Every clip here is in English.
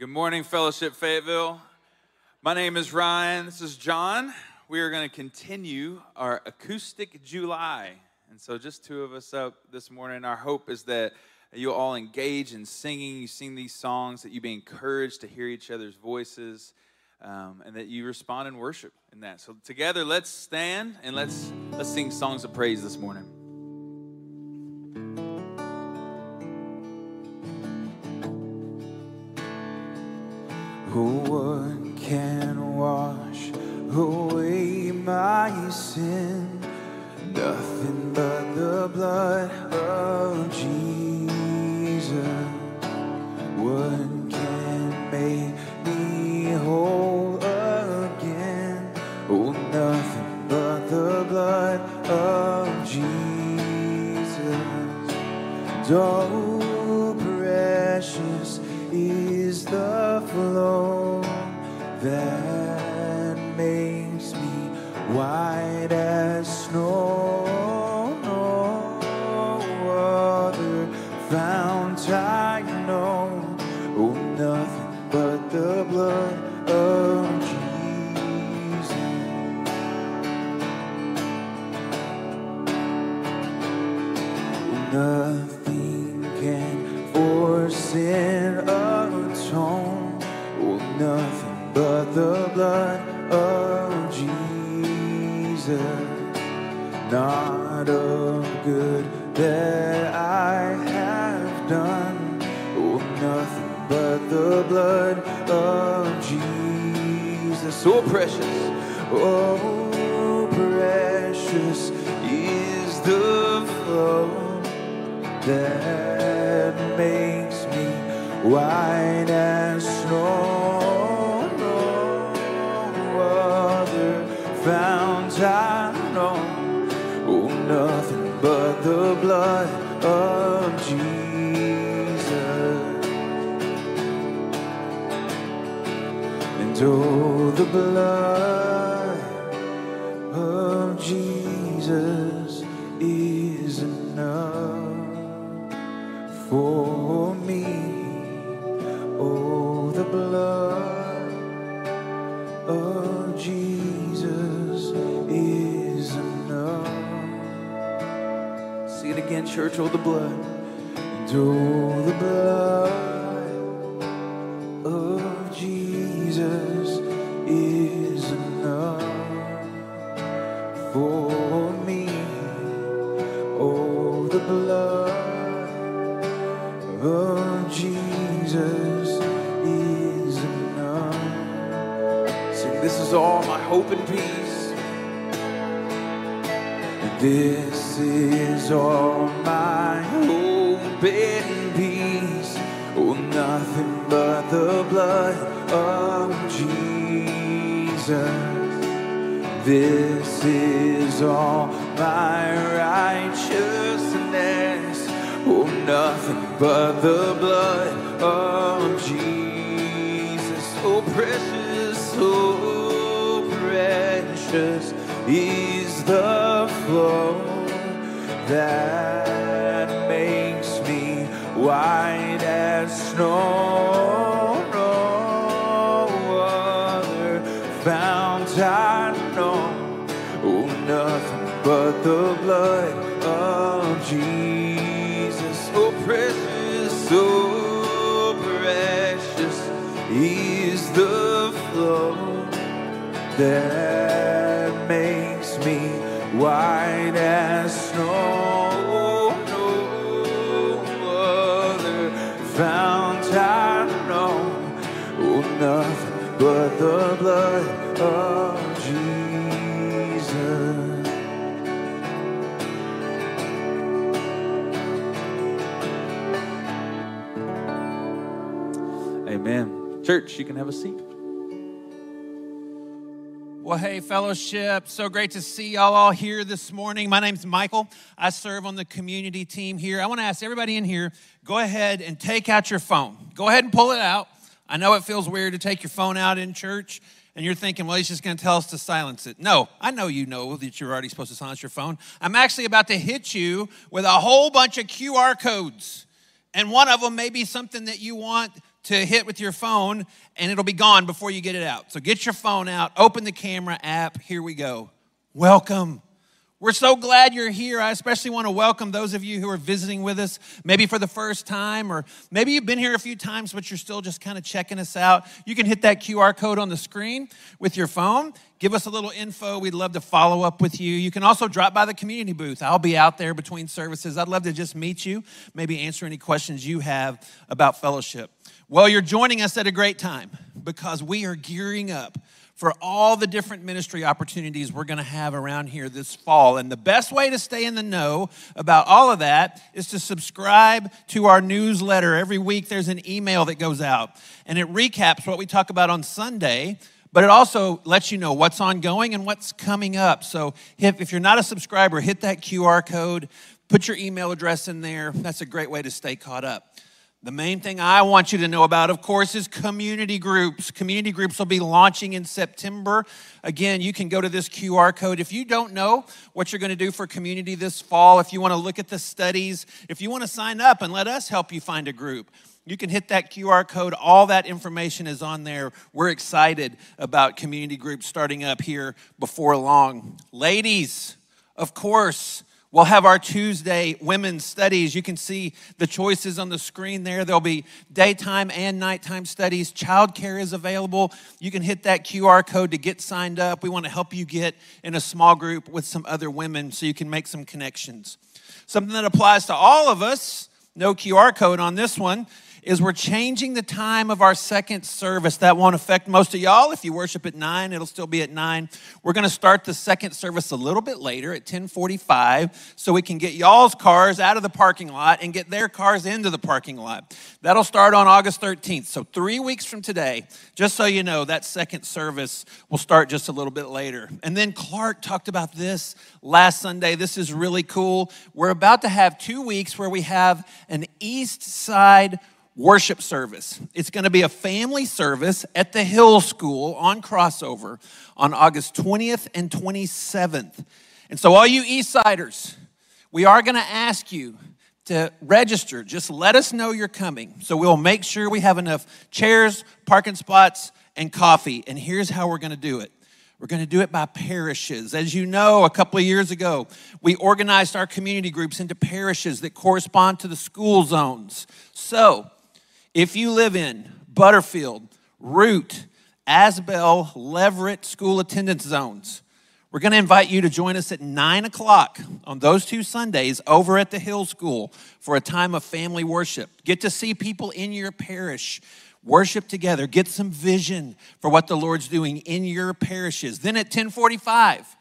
Good morning, Fellowship Fayetteville. My name is Ryan. This is John. We are going to continue our acoustic July. And so, just two of us up this morning. Our hope is that you all engage in singing. You sing these songs, that you be encouraged to hear each other's voices, um, and that you respond in worship in that. So, together, let's stand and let's, let's sing songs of praise this morning. Sin? So precious. Oh, precious is the flow that makes me white as snow. No other fount I know. Oh, nothing but the blood of Jesus. Oh, the blood of Jesus is enough for me. Oh, the blood of Jesus is enough. See it again, church. Oh, the blood. Oh, the blood hope and peace. This is all my hope and peace. Oh, nothing but the blood of Jesus. This is all my righteousness. Oh, nothing but the blood of Jesus. So precious, so precious is the flow that makes me white as snow. No other fount I know. Oh, nothing but the blood of Jesus. So precious, so precious is the flow that white as snow. No other fount I know. Oh, nothing but the blood of Jesus. Amen. Church, you can have a seat. Well, hey, fellowship. So great to see y'all all here this morning. My name's Michael. I serve on the community team here. I want to ask everybody in here go ahead and take out your phone. Go ahead and pull it out. I know it feels weird to take your phone out in church, and you're thinking, well, he's just going to tell us to silence it. No, I know you know that you're already supposed to silence your phone. I'm actually about to hit you with a whole bunch of QR codes. And one of them may be something that you want to hit with your phone and it'll be gone before you get it out. So get your phone out, open the camera app. Here we go. Welcome. We're so glad you're here. I especially want to welcome those of you who are visiting with us, maybe for the first time, or maybe you've been here a few times, but you're still just kind of checking us out. You can hit that QR code on the screen with your phone. Give us a little info. We'd love to follow up with you. You can also drop by the community booth. I'll be out there between services. I'd love to just meet you, maybe answer any questions you have about fellowship. Well, you're joining us at a great time because we are gearing up for all the different ministry opportunities we're going to have around here this fall. And the best way to stay in the know about all of that is to subscribe to our newsletter. Every week there's an email that goes out and it recaps what we talk about on Sunday. But it also lets you know what's ongoing and what's coming up. So if, you're not a subscriber, hit that QR code, put your email address in there. That's a great way to stay caught up. The main thing I want you to know about, of course, is community groups. Community groups will be launching in September. Again, you can go to this QR code. If you don't know what you're going to do for community this fall, if you want to look at the studies, if you want to sign up and let us help you find a group, you can hit that QR code. All that information is on there. We're excited about community groups starting up here before long. Ladies, of course, We'll have our Tuesday women's studies. You can see the choices on the screen there. There'll be daytime and nighttime studies. Childcare is available. You can hit that QR code to get signed up. We want to help you get in a small group with some other women so you can make some connections. Something that applies to all of us, no QR code on this one, is we're changing the time of our second service. That won't affect most of y'all. If you worship at 9, it'll still be at 9. We're going to start the second service a little bit later at 1045 so we can get y'all's cars out of the parking lot and get their cars into the parking lot. That'll start on August 13th. So 3 weeks from today, just so you know, that second service will start just a little bit later. And then Clark talked about this last Sunday. This is really cool. We're about to have 2 weeks where we have an East Side worship service. It's going to be a family service at the Hill School on crossover on August 20th and 27th. And so, all you Eastsiders, we are going to ask you to register. Just let us know you're coming. So, we'll make sure we have enough chairs, parking spots, and coffee. And here's how we're going to do it. We're going to do it by parishes. As you know, a couple of years ago, we organized our community groups into parishes that correspond to the school zones. So, if you live in Butterfield, Root, Asbell, Leverett school attendance zones, we're going to invite you to join us at 9 o'clock on those two Sundays over at the Hill School for a time of family worship. Get to see people in your parish worship together, get some vision for what the Lord's doing in your parishes. Then at 1045,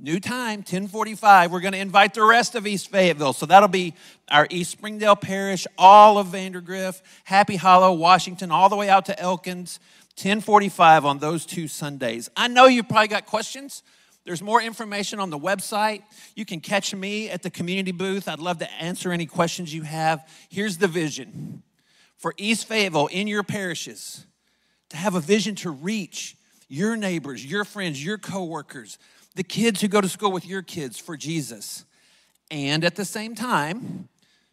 New time, 1045. We're going to invite the rest of East Fayetteville. So that'll be our East Springdale Parish, all of Vandergrift, Happy Hollow, Washington, all the way out to Elkins. 1045 on those two Sundays. I know you probably got questions. There's more information on the website. You can catch me at the community booth. I'd love to answer any questions you have. Here's the vision for East Fayetteville in your parishes to have a vision to reach your neighbors, your friends, your coworkers the kids who go to school with your kids for Jesus. And at the same time,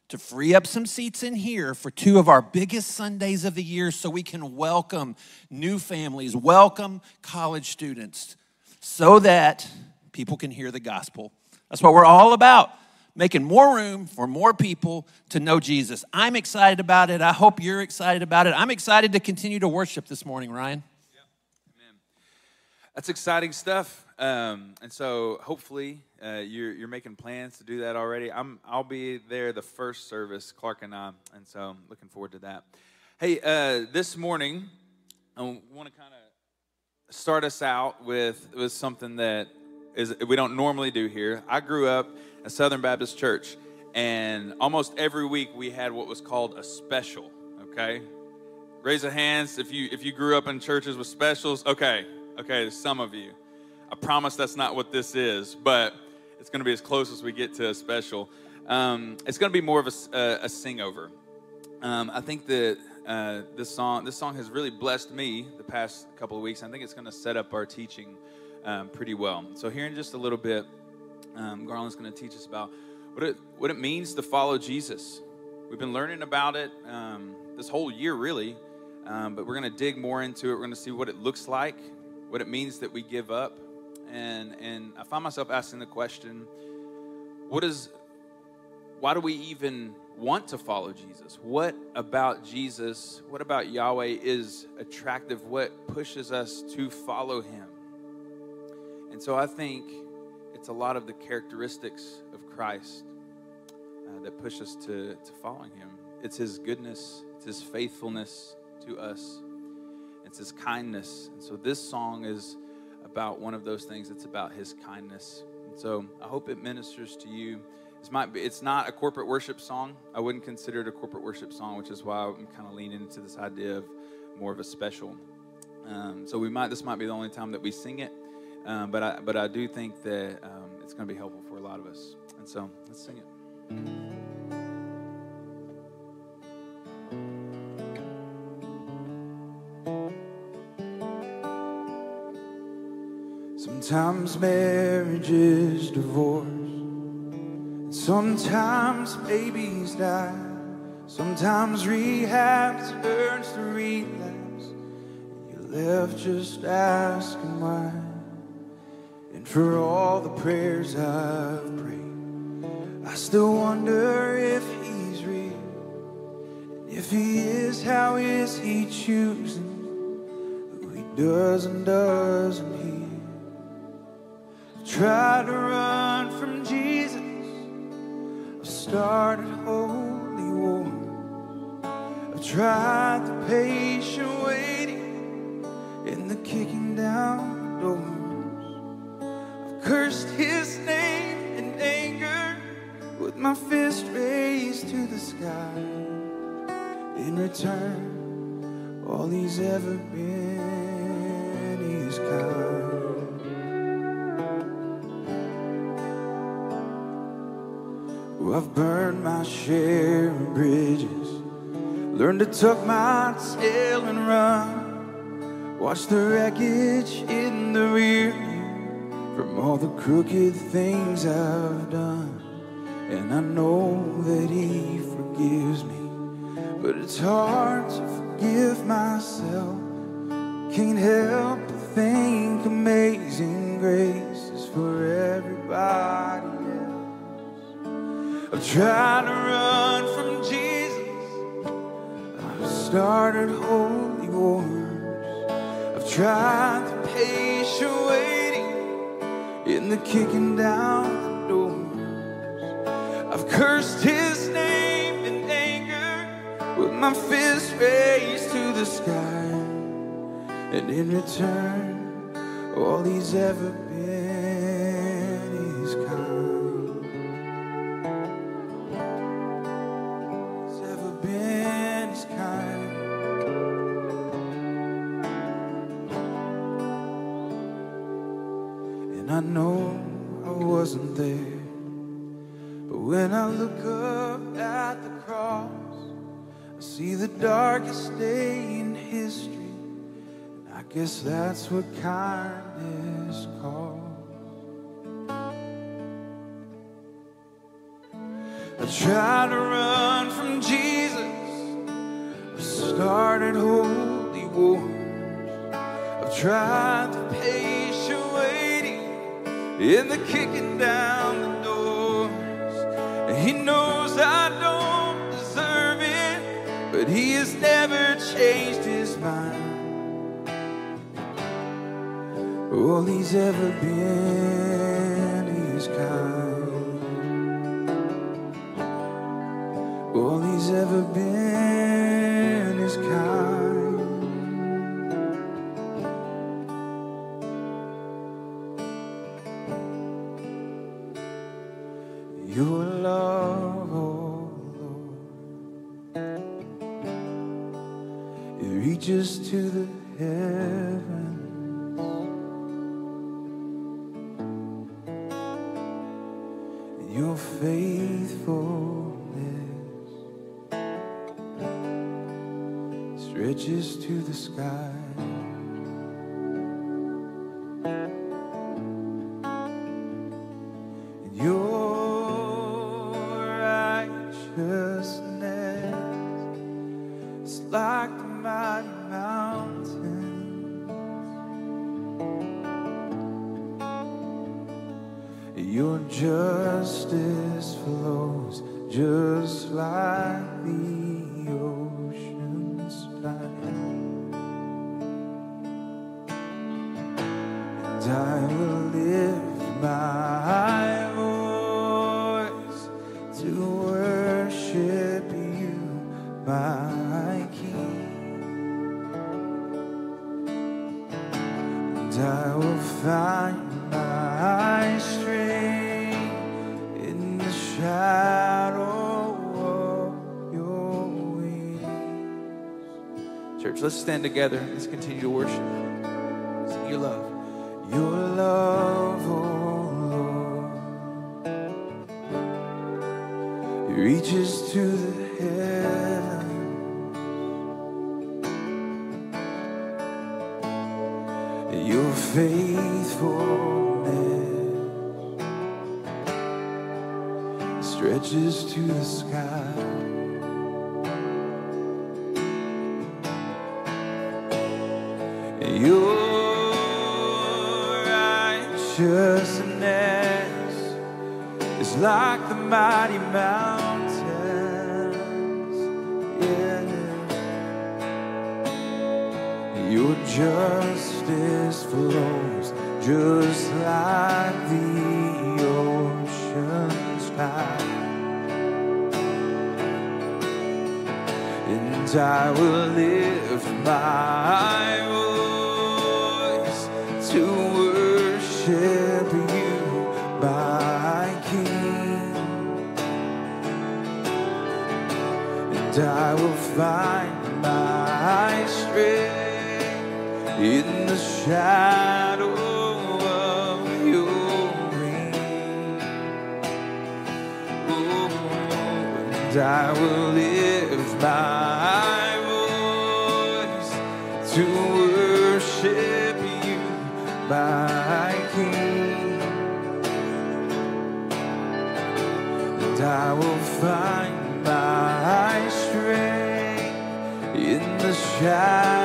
to free up some seats in here for two of our biggest Sundays of the year so we can welcome new families, welcome college students, so that people can hear the gospel. That's what we're all about making more room for more people to know Jesus. I'm excited about it. I hope you're excited about it. I'm excited to continue to worship this morning, Ryan. Yeah. Amen. That's exciting stuff. Um, and so hopefully uh, you're, you're making plans to do that already. I'm, I'll be there the first service, Clark and I, and so I'm looking forward to that. Hey, uh, this morning, I want to kind of start us out with, with something that is we don't normally do here. I grew up at Southern Baptist Church, and almost every week we had what was called a special, okay? Raise your hands if you if you grew up in churches with specials. Okay, okay, some of you. I promise that's not what this is, but it's going to be as close as we get to a special. Um, it's going to be more of a, a, a sing over. Um, I think that uh, this song this song has really blessed me the past couple of weeks. I think it's going to set up our teaching um, pretty well. So here in just a little bit, um, Garland's going to teach us about what it what it means to follow Jesus. We've been learning about it um, this whole year, really, Um, but we're going to dig more into it. We're going to see what it looks like, what it means that we give up. And, and I find myself asking the question what is, why do we even want to follow Jesus? What about Jesus, what about Yahweh is attractive? What pushes us to follow him? And so I think it's a lot of the characteristics of Christ uh, that push us to, to following him. It's his goodness, it's his faithfulness to us, it's his kindness. And so this song is about one of those things. It's about his kindness. And so I hope it ministers to you. This might be, it's not a corporate worship song. I wouldn't consider it a corporate worship song, which is why I'm kind of leaning into this idea of more of a special. Um, so we might this might be the only time that we sing it, um, but I but I do think that um, it's going to be helpful for a lot of us. And so let's sing it. Sometimes marriage is divorce. Sometimes babies die. Sometimes rehab turns to relapse. You're left just asking why. And for all the prayers I've prayed, I still wonder if he's real. And if he is, how is he choosing who he does and doesn't? Tried to run from Jesus. I've started holy war. I've tried the patient waiting and the kicking down the doors. I've cursed his name in anger with my fist raised to the sky. In return, all he's ever been is kind. I've burned my share of bridges, learned to tuck my tail and run. Watch the wreckage in the rear from all the crooked things I've done. And I know that He forgives me, but it's hard to forgive myself. Can't help but think amazing grace is for everybody tried to run from Jesus. I've started holy wars. I've tried the patient waiting in the kicking down the doors. I've cursed his name in anger with my fist raised to the sky. And in return, all he's ever been that's what kindness calls. I tried to run from Jesus. I started holy wars. I've tried the patient waiting in the kicking down All he's ever been is kind. All he's ever been your faithfulness stretches to the sky. Stand together. Let's continue to worship. And I will lift my voice to worship you, my King. And I will find my strength in the shadow of your. Oh, and I will lift my voice to worship you, my King. And I will find my strength in the shadow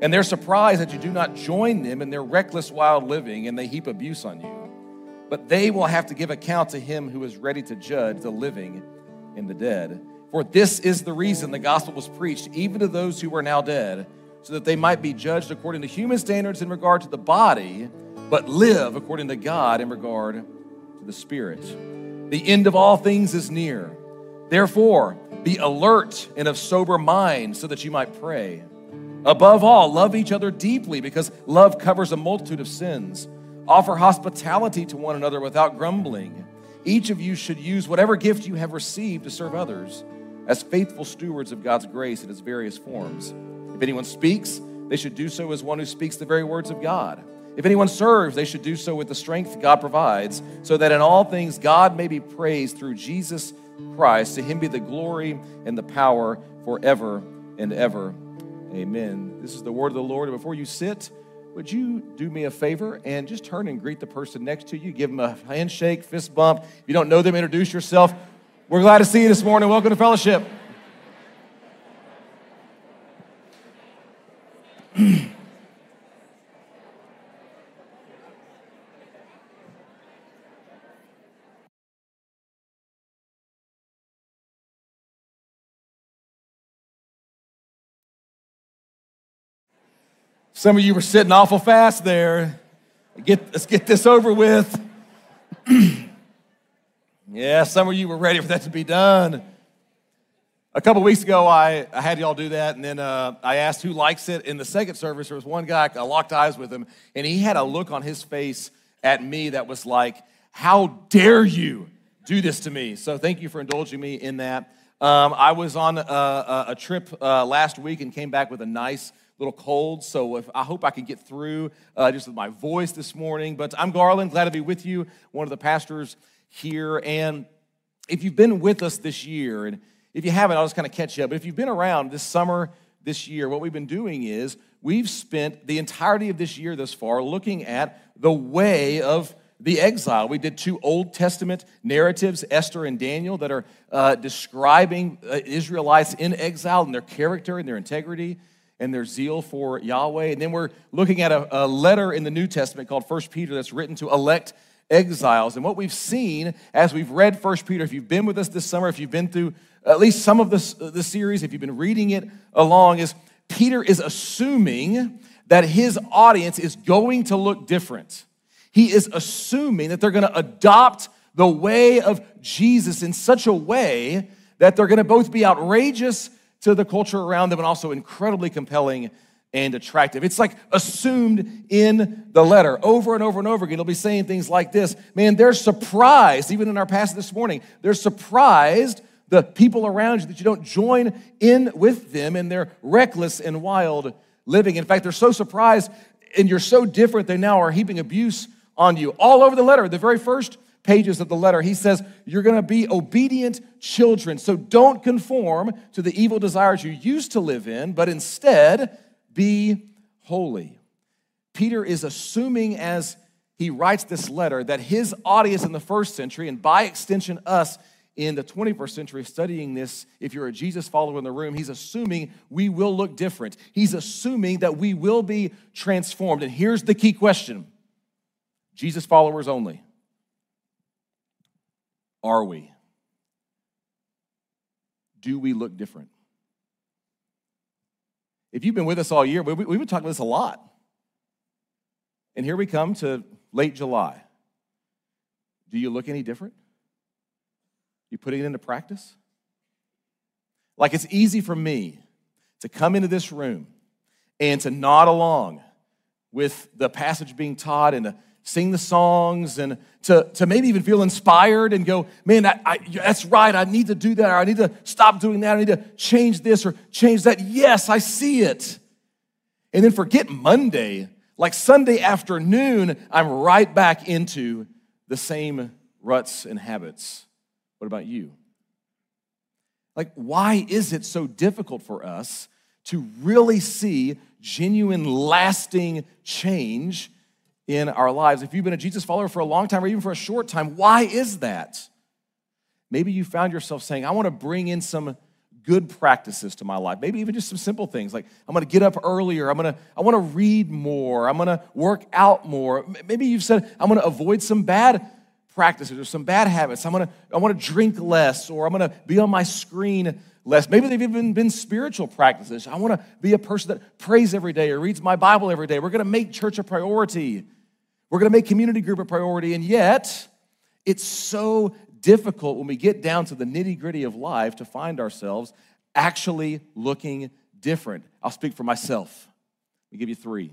And they're surprised that you do not join them in their reckless, wild living, and they heap abuse on you. But they will have to give account to him who is ready to judge the living and the dead. For this is the reason the gospel was preached, even to those who are now dead, so that they might be judged according to human standards in regard to the body, but live according to God in regard to the spirit. The end of all things is near. Therefore, be alert and of sober mind so that you might pray. Above all, love each other deeply because love covers a multitude of sins. Offer hospitality to one another without grumbling. Each of you should use whatever gift you have received to serve others as faithful stewards of God's grace in its various forms. If anyone speaks, they should do so as one who speaks the very words of God. If anyone serves, they should do so with the strength God provides, so that in all things God may be praised through Jesus Christ. To him be the glory and the power forever and ever. Amen. This is the word of the Lord. Before you sit, would you do me a favor and just turn and greet the person next to you? Give them a handshake, fist bump. If you don't know them, introduce yourself. We're glad to see you this morning. Welcome to fellowship. Some of you were sitting awful fast there. Get, let's get this over with. yeah, some of you were ready for that to be done. A couple weeks ago, I, I had y'all do that, and then uh, I asked who likes it. In the second service, there was one guy, I locked eyes with him, and he had a look on his face at me that was like, How dare you do this to me. So thank you for indulging me in that. Um, I was on a, a trip uh, last week and came back with a nice little cold. So if, I hope I can get through uh, just with my voice this morning. But I'm Garland, glad to be with you, one of the pastors here. And if you've been with us this year, and if you haven't, I'll just kind of catch you up. But if you've been around this summer, this year, what we've been doing is we've spent the entirety of this year thus far looking at the way of the exile. We did two Old Testament narratives, Esther and Daniel, that are uh, describing uh, Israelites in exile and their character and their integrity and their zeal for Yahweh. And then we're looking at a, a letter in the New Testament called First Peter that's written to elect exiles. And what we've seen as we've read First Peter, if you've been with us this summer, if you've been through at least some of the, the series, if you've been reading it along, is Peter is assuming that his audience is going to look different. He is assuming that they're going to adopt the way of Jesus in such a way that they're going to both be outrageous to the culture around them and also incredibly compelling and attractive. It's like assumed in the letter over and over and over again. He'll be saying things like this Man, they're surprised, even in our passage this morning, they're surprised the people around you that you don't join in with them in their reckless and wild living. In fact, they're so surprised and you're so different, they now are heaping abuse on you. All over the letter, the very first pages of the letter, he says, You're gonna be obedient children. So don't conform to the evil desires you used to live in, but instead be holy. Peter is assuming as he writes this letter that his audience in the first century, and by extension, us, in the 21st century studying this, if you're a Jesus follower in the room, he's assuming we will look different. He's assuming that we will be transformed. And here's the key question Jesus followers only. Are we? Do we look different? If you've been with us all year, we, we've been talking about this a lot. And here we come to late July. Do you look any different? You putting it into practice? Like it's easy for me to come into this room and to nod along with the passage being taught and to sing the songs and to, to maybe even feel inspired and go, man, I, I, that's right. I need to do that or I need to stop doing that. I need to change this or change that. Yes, I see it. And then forget Monday. Like Sunday afternoon, I'm right back into the same ruts and habits. What about you? Like, why is it so difficult for us to really see genuine, lasting change in our lives? If you've been a Jesus follower for a long time or even for a short time, why is that? Maybe you found yourself saying, I want to bring in some good practices to my life. Maybe even just some simple things like I'm going to get up earlier, I'm going to I want to read more, I'm going to work out more. Maybe you've said I'm going to avoid some bad practices or some bad habits. I'm gonna, I wanna drink less or I'm gonna be on my screen less. Maybe they've even been spiritual practices. I wanna be a person that prays every day or reads my Bible every day. We're gonna make church a priority. We're gonna make community group a priority. And yet, it's so difficult when we get down to the nitty gritty of life to find ourselves actually looking different. I'll speak for myself. Let me give you three.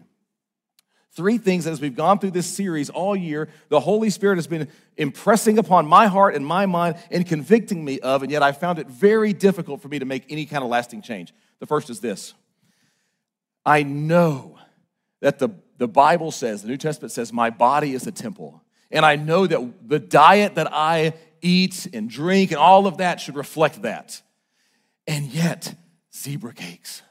Three things as we've gone through this series all year, the Holy Spirit has been impressing upon my heart and my mind and convicting me of, and yet I found it very difficult for me to make any kind of lasting change. The first is this I know that the, the Bible says, the New Testament says, my body is a temple. And I know that the diet that I eat and drink and all of that should reflect that. And yet, zebra cakes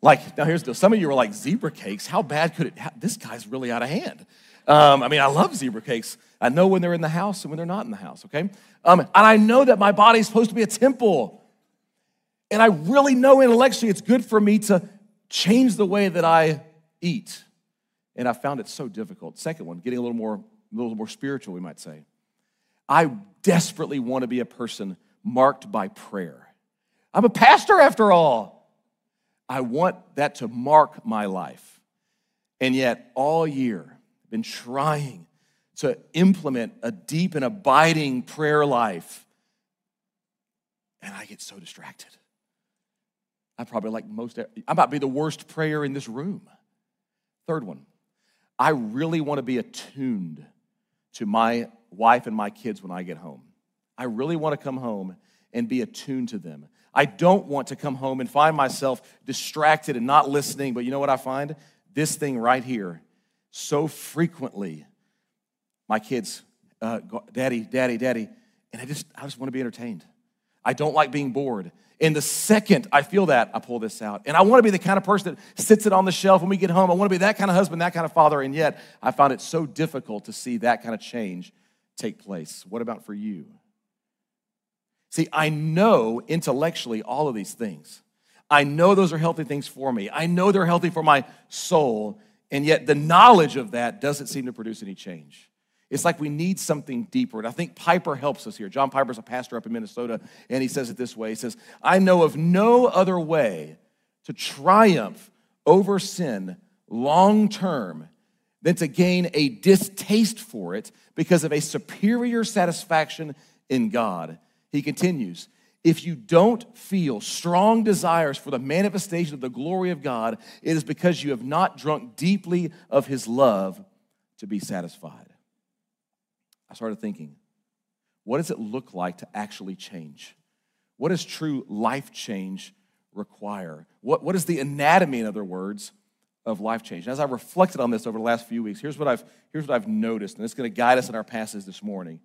like, now here's the some of you are like, zebra cakes? How bad could it? How, this guy's really out of hand. Um, I mean, I love zebra cakes. I know when they're in the house and when they're not in the house, okay? Um, and I know that my body is supposed to be a temple. And I really know intellectually it's good for me to change the way that I eat. And I found it so difficult. Second one, getting a little more, a little more spiritual, we might say. I desperately want to be a person marked by prayer. I'm a pastor after all. I want that to mark my life. And yet, all year, I've been trying to implement a deep and abiding prayer life. And I get so distracted. I probably like most, I might be the worst prayer in this room. Third one, I really want to be attuned to my wife and my kids when I get home. I really want to come home and be attuned to them. I don't want to come home and find myself distracted and not listening. But you know what I find? This thing right here, so frequently, my kids, uh, go, Daddy, Daddy, Daddy, and I just, I just want to be entertained. I don't like being bored. And the second I feel that, I pull this out. And I want to be the kind of person that sits it on the shelf when we get home. I want to be that kind of husband, that kind of father. And yet, I found it so difficult to see that kind of change take place. What about for you? See, I know intellectually all of these things. I know those are healthy things for me. I know they're healthy for my soul. And yet, the knowledge of that doesn't seem to produce any change. It's like we need something deeper. And I think Piper helps us here. John Piper's a pastor up in Minnesota, and he says it this way He says, I know of no other way to triumph over sin long term than to gain a distaste for it because of a superior satisfaction in God. He continues, if you don't feel strong desires for the manifestation of the glory of God, it is because you have not drunk deeply of his love to be satisfied. I started thinking, what does it look like to actually change? What does true life change require? What, what is the anatomy, in other words, of life change? And as I reflected on this over the last few weeks, here's what I've, here's what I've noticed, and it's going to guide us in our passage this morning.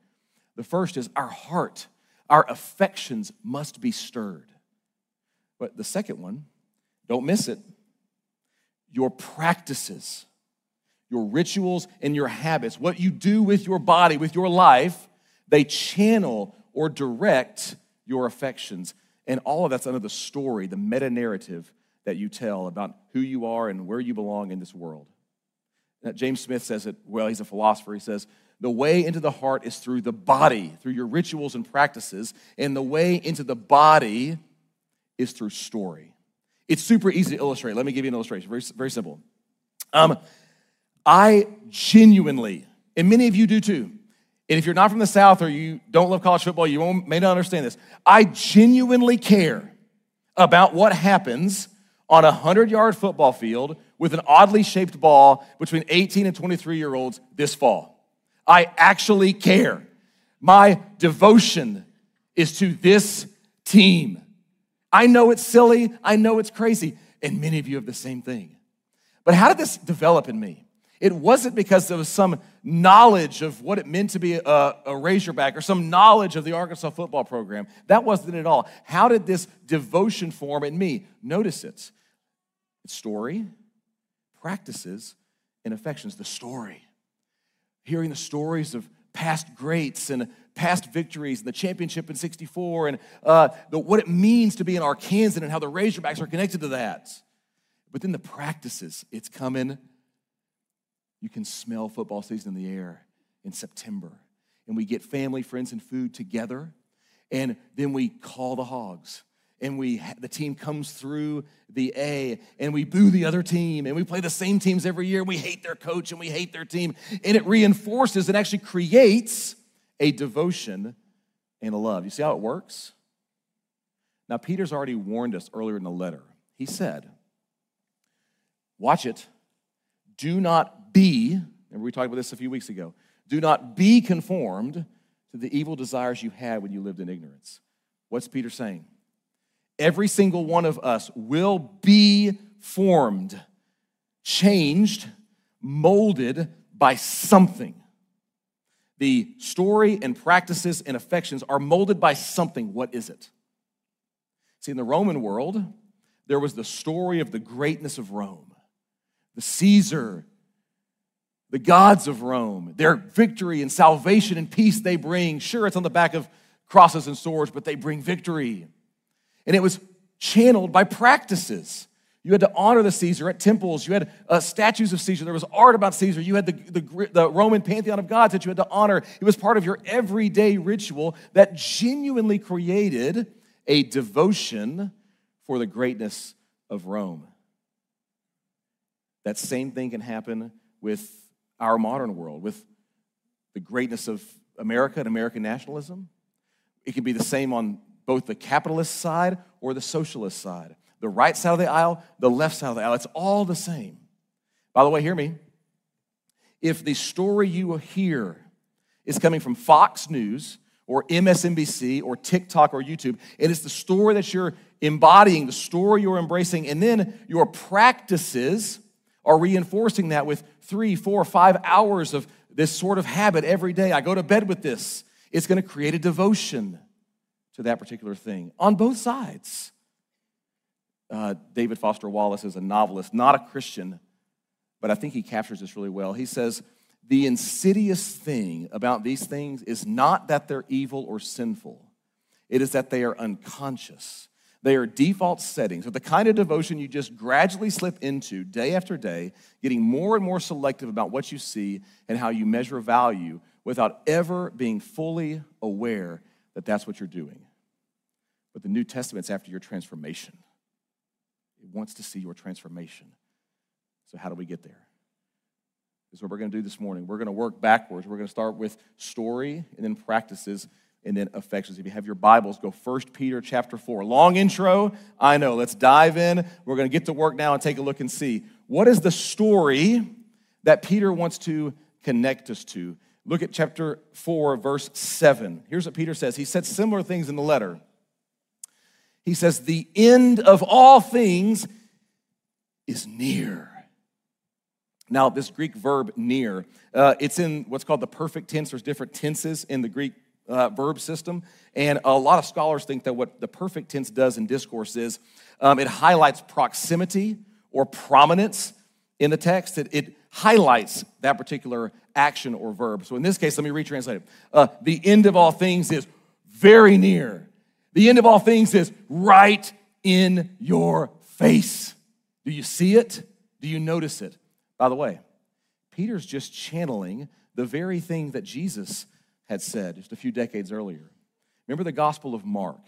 The first is our heart, our affections must be stirred. But the second one, don't miss it, your practices your rituals, and your habits, what you do with your body, with your life, they channel or direct your affections. And all of that's under the story, the meta narrative that you tell about who you are and where you belong in this world. Now, James Smith says it well, he's a philosopher. He says, The way into the heart is through the body, through your rituals and practices, and the way into the body is through story. It's super easy to illustrate. Let me give you an illustration, very, very simple. Um, I genuinely, and many of you do too, and if you're not from the South or you don't love college football, you may not understand this. I genuinely care about what happens on a 100 yard football field with an oddly shaped ball between 18 and 23 year olds this fall. I actually care. My devotion is to this team. I know it's silly, I know it's crazy, and many of you have the same thing. But how did this develop in me? It wasn't because there was some knowledge of what it meant to be a, a Razorback or some knowledge of the Arkansas football program. That wasn't at all. How did this devotion form in me? Notice it. It's story, practices, and affections. The story. Hearing the stories of past greats and past victories and the championship in 64 and uh, the, what it means to be an Arkansan and how the Razorbacks are connected to that. But then the practices, it's coming you can smell football season in the air in September. And we get family, friends, and food together. And then we call the hogs. And we the team comes through the A and we boo the other team and we play the same teams every year. We hate their coach and we hate their team. And it reinforces and actually creates a devotion and a love. You see how it works? Now, Peter's already warned us earlier in the letter. He said, Watch it. Do not be, remember we talked about this a few weeks ago, do not be conformed to the evil desires you had when you lived in ignorance. What's Peter saying? Every single one of us will be formed, changed, molded by something. The story and practices and affections are molded by something. What is it? See, in the Roman world, there was the story of the greatness of Rome, the Caesar the gods of Rome, their victory and salvation and peace they bring. Sure, it's on the back of crosses and swords, but they bring victory. And it was channeled by practices. You had to honor the Caesar at temples. You had uh, statues of Caesar. There was art about Caesar. You had the, the, the Roman pantheon of gods that you had to honor. It was part of your everyday ritual that genuinely created a devotion for the greatness of Rome. That same thing can happen with our modern world with the greatness of America and American nationalism. It can be the same on both the capitalist side or the socialist side. The right side of the aisle, the left side of the aisle, it's all the same. By the way, hear me. If the story you hear is coming from Fox News or MSNBC or TikTok or YouTube. and It is the story that you're embodying, the story you're embracing, and then your practices are reinforcing that with three, four, five hours of this sort of habit every day. I go to bed with this. It's going to create a devotion to that particular thing on both sides. Uh, David Foster Wallace is a novelist, not a Christian, but I think he captures this really well. He says, The insidious thing about these things is not that they're evil or sinful, it is that they are unconscious. They are default settings. So the kind of devotion you just gradually slip into day after day, getting more and more selective about what you see and how you measure value without ever being fully aware that that's what you're doing. But the New Testament's after your transformation. It wants to see your transformation. So, how do we get there? This is what we're going to do this morning. We're going to work backwards. We're going to start with story and then practices and then affections. If you have your Bibles, go 1 Peter chapter 4. Long intro, I know. Let's dive in. We're going to get to work now and take a look and see what is the story that Peter wants to connect us to. Look at chapter 4, verse 7. Here's what Peter says. He said similar things in the letter. He says, The end of all things is near. Now, this Greek verb near, uh, it's in what's called the perfect tense. There's different tenses in the Greek uh, verb system. And a lot of scholars think that what the perfect tense does in discourse is um, it highlights proximity or prominence in the text. It, it, highlights that particular action or verb. So in this case, let me retranslate it. Uh, the end of all things is very near. The end of all things is right in your face. Do you see it? Do you notice it? By the way, Peter's just channeling the very thing that Jesus had said just a few decades earlier. Remember the Gospel of Mark.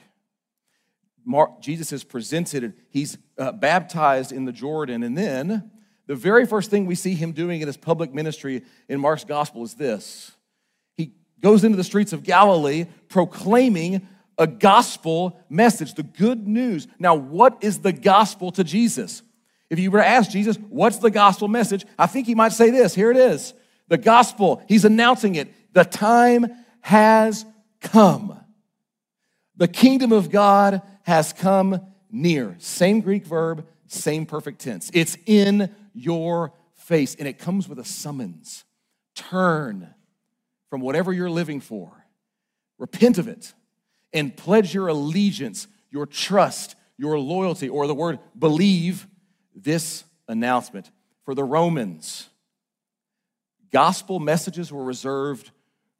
Mark Jesus is presented, he's uh, baptized in the Jordan, and then the very first thing we see him doing in his public ministry in Mark's Gospel is this he goes into the streets of Galilee proclaiming a gospel message, the good news. Now, what is the gospel to Jesus? If you were to ask Jesus, what's the gospel message? I think he might say this. Here it is. The gospel, he's announcing it. The time has come. The kingdom of God has come near. Same Greek verb, same perfect tense. It's in your face, and it comes with a summons. Turn from whatever you're living for, repent of it, and pledge your allegiance, your trust, your loyalty, or the word believe this announcement. For the Romans, gospel messages were reserved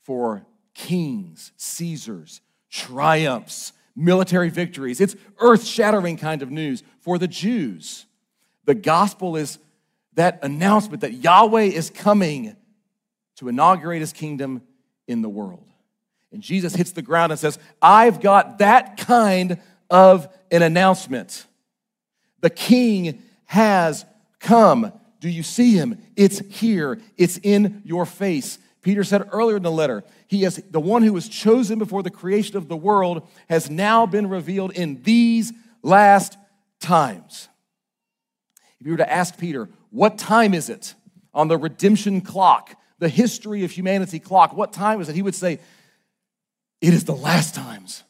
for kings, Caesars, triumphs, military victories. It's earth shattering kind of news. For the Jews, the gospel is that announcement that Yahweh is coming to inaugurate his kingdom in the world. And Jesus hits the ground and says, I've got that kind of an announcement. The king has come. Do you see him? It's here, it's in your face. Peter said earlier in the letter, he has the one who was chosen before the creation of the world has now been revealed in these last times. If you were to ask Peter, what time is it on the redemption clock, the history of humanity clock, what time is it? He would say, it is the last times.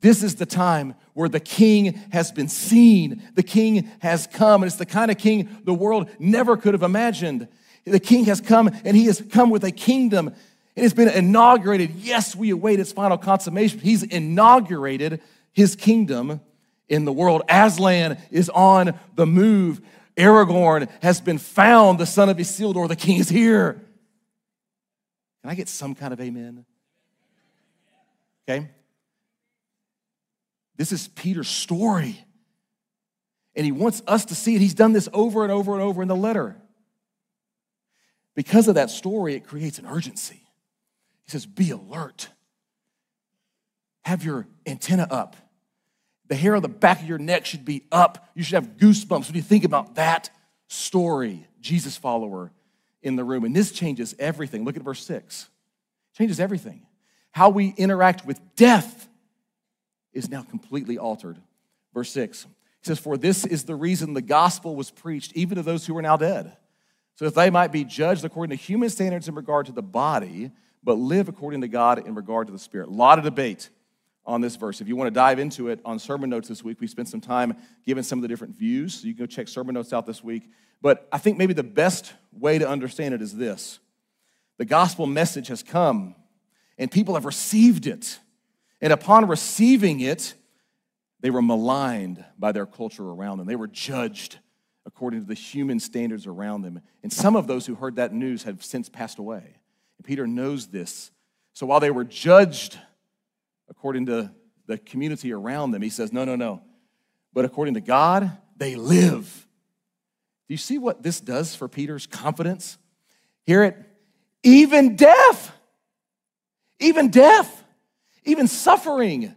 This is the time where the king has been seen. The king has come, and it's the kind of king the world never could have imagined. The king has come and he has come with a kingdom and it's been inaugurated. Yes, we await its final consummation. He's inaugurated his kingdom in the world. Aslan is on the move. Aragorn has been found, the son of Isildur. The king is here. Can I get some kind of amen? Okay? This is Peter's story. And he wants us to see it. He's done this over and over and over in the letter. Because of that story, it creates an urgency. He says, Be alert. Have your antenna up. The hair on the back of your neck should be up. You should have goosebumps when you think about that story, Jesus follower in the room. And this changes everything. Look at verse 6. Changes everything. How we interact with death is now completely altered. Verse 6. He says, For this is the reason the gospel was preached, even to those who are now dead so that they might be judged according to human standards in regard to the body, but live according to God in regard to the Spirit. A lot of debate on this verse. If you want to dive into it on sermon notes this week, we spent some time giving some of the different views. So you can go check sermon notes out this week. But I think maybe the best way to understand it is this the gospel message has come, and people have received it. And upon receiving it, they were maligned by their culture around them. They were judged according to the human standards around them. And some of those who heard that news have since passed away. And Peter knows this. So while they were judged according to the community around them, he says, No, no, no. But according to God, they live. Do you see what this does for Peter's confidence? Hear it? Even death, even death, even suffering,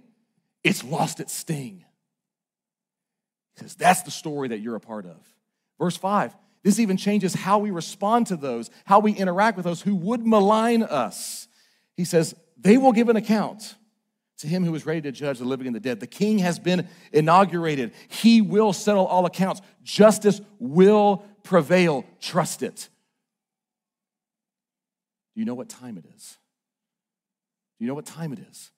it's lost its sting. He says, That's the story that you're a part of. Verse 5 this even changes how we respond to those, how we interact with those who would malign us. He says, They will give an account to him who is ready to judge the living and the dead. The king has been inaugurated. He will settle all accounts. Justice will prevail. Trust it. Do you know what time it is? Do you know what time it is?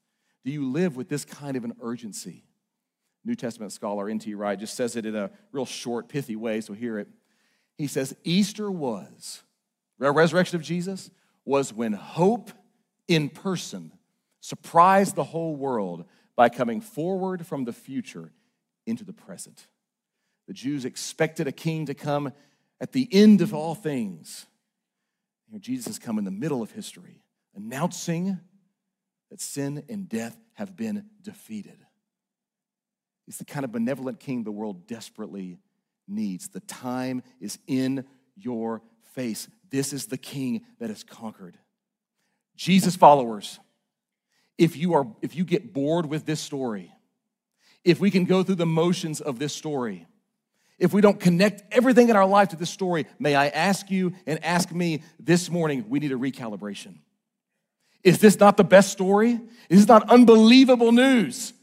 Do you live with this kind of an urgency? New Testament scholar N.T. Wright just says it in a real short, pithy way, so hear it. He says, Easter was, the resurrection of Jesus, was when hope in person surprised the whole world by coming forward from the future into the present. The Jews expected a king to come at the end of all things. Jesus has come in the middle of history, announcing that sin and death have been defeated. He's the kind of benevolent king the world desperately needs. The time is in your face. This is the king that has conquered. Jesus followers, if you are if you get bored with this story, if we can go through the motions of this story, if we don't connect everything in our life to this story, may I ask you and ask me this morning, we need a recalibration. Is this not the best story? Is this not unbelievable news?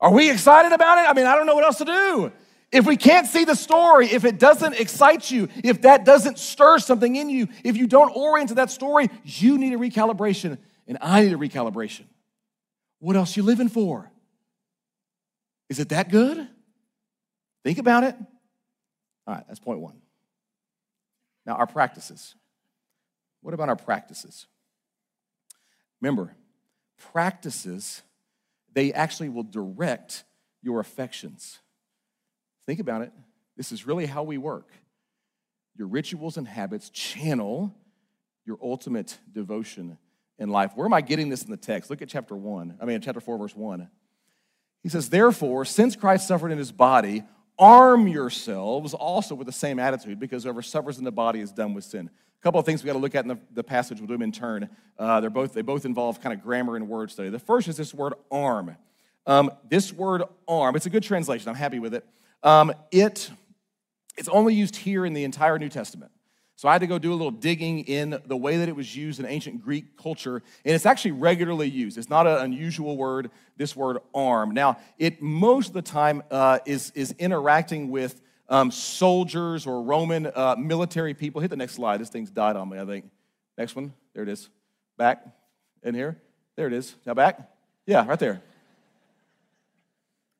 Are we excited about it? I mean, I don't know what else to do. If we can't see the story, if it doesn't excite you, if that doesn't stir something in you, if you don't orient to that story, you need a recalibration and I need a recalibration. What else you living for? Is it that good? Think about it. All right, that's point one. Now, our practices. What about our practices? Remember, practices, they actually will direct your affections. Think about it. This is really how we work. Your rituals and habits channel your ultimate devotion in life. Where am I getting this in the text? Look at chapter 1. I mean, chapter 4, verse 1. He says, Therefore, since Christ suffered in his body, arm yourselves also with the same attitude, because whoever suffers in the body is done with sin. A couple of things we got to look at in the, the passage. We'll do them in turn. Uh, they're both, they both involve kind of grammar and word study. The first is this word arm. Um, this word arm, it's a good translation. I'm happy with it. Um, it it's only used here in the entire New Testament. So I had to go do a little digging in the way that it was used in ancient Greek culture, and it's actually regularly used. It's not an unusual word, this word arm. Now, it most of the time uh, is, is interacting with um, soldiers or Roman uh, military people. Hit the next slide. This thing's died on me, I think. Next one. There it is. Back. In here. There it is. Now back. Yeah, right there.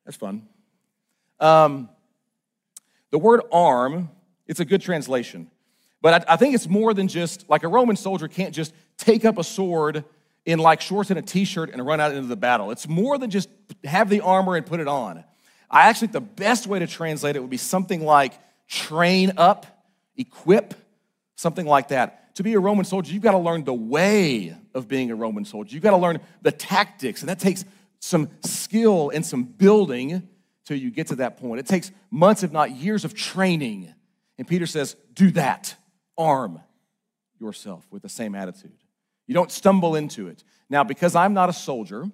That's fun. Um, the word arm, it's a good translation. But I, I think it's more than just like a Roman soldier can't just take up a sword in like shorts and a t-shirt and run out into the battle. It's more than just have the armor and put it on. I actually the best way to translate it would be something like train up, equip, something like that. To be a Roman soldier, you've got to learn the way of being a Roman soldier. You've got to learn the tactics, and that takes some skill and some building till you get to that point. It takes months, if not years, of training. And Peter says, do that arm yourself with the same attitude. You don't stumble into it. Now, because I'm not a soldier,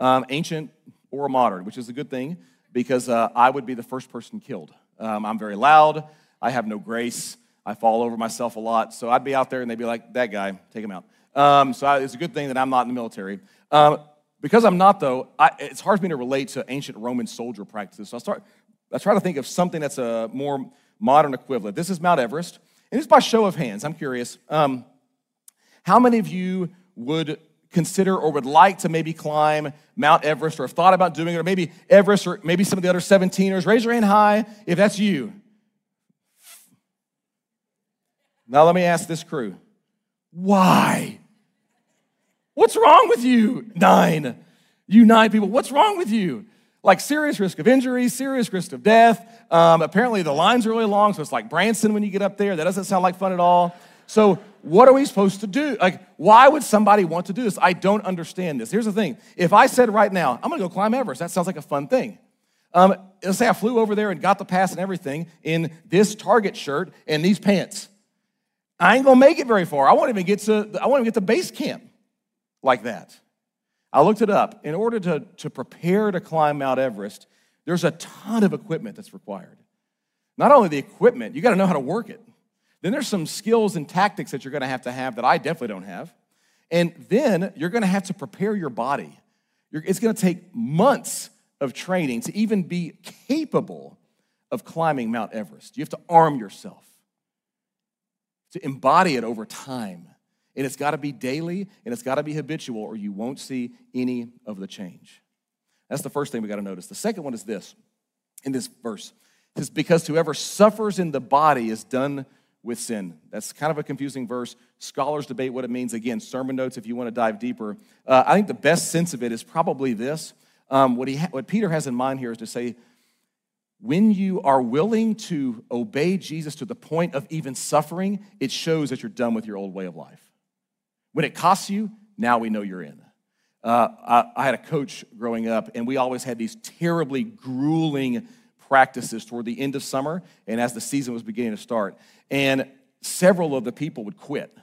um, ancient or modern, which is a good thing because uh, I would be the first person killed. Um, I'm very loud. I have no grace. I fall over myself a lot. So I'd be out there and they'd be like, that guy, take him out. Um, so I, it's a good thing that I'm not in the military. Um, because I'm not, though, I, it's hard for me to relate to ancient Roman soldier practices. So I start, I try to think of something that's a more modern equivalent. This is Mount Everest. And just by show of hands, I'm curious, um, how many of you would consider or would like to maybe climb Mount Everest or have thought about doing it, or maybe Everest or maybe some of the other 17ers? Raise your hand high if that's you. Now, let me ask this crew why? What's wrong with you? Nine. You nine people, what's wrong with you? Like serious risk of injury, serious risk of death. Um, apparently, the lines are really long, so it's like Branson when you get up there. That doesn't sound like fun at all. So, what are we supposed to do? Like, why would somebody want to do this? I don't understand this. Here's the thing if I said right now, I'm gonna go climb Everest, that sounds like a fun thing. Um, let's say I flew over there and got the pass and everything in this Target shirt and these pants. I ain't gonna make it very far. I won't even get to I won't even get to base camp like that. I looked it up. In order to, to prepare to climb Mount Everest, there's a ton of equipment that's required. Not only the equipment, you got to know how to work it. Then there's some skills and tactics that you're going to have to have that I definitely don't have. And then you're going to have to prepare your body. You're, it's going to take months of training to even be capable of climbing Mount Everest. You have to arm yourself to embody it over time. And it's got to be daily and it's got to be habitual, or you won't see any of the change. That's the first thing we got to notice. The second one is this in this verse. Says, Because whoever suffers in the body is done with sin. That's kind of a confusing verse. Scholars debate what it means. Again, sermon notes if you want to dive deeper. Uh, I think the best sense of it is probably this. Um, what, he ha- what Peter has in mind here is to say, when you are willing to obey Jesus to the point of even suffering, it shows that you're done with your old way of life. When it costs you, now we know you're in. Uh, I, I, had a coach growing up, and we always had these terribly grueling practices toward the end of summer and as the season was beginning to start. And several of the people would quit.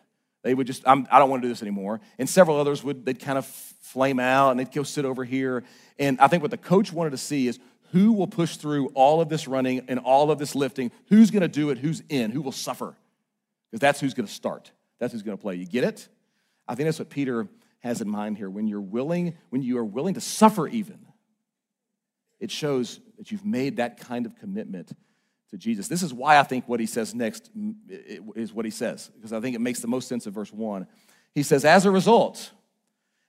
They would just, I'm, I do not want to do this anymore. And several others would, they'd kind of flame out and they'd go sit over here. And I think what the coach wanted to see is who will push through all of this running and all of this lifting? Who's going to do it? Who's in? Who will suffer? Because that's who's going to start. That's who's going to play. You get it? I think that's what Peter has in mind here. When you're willing, when you are willing to suffer even, it shows that you've made that kind of commitment to Jesus. This is why I think what he says next is what he says, because I think it makes the most sense of verse 1. He says, As a result,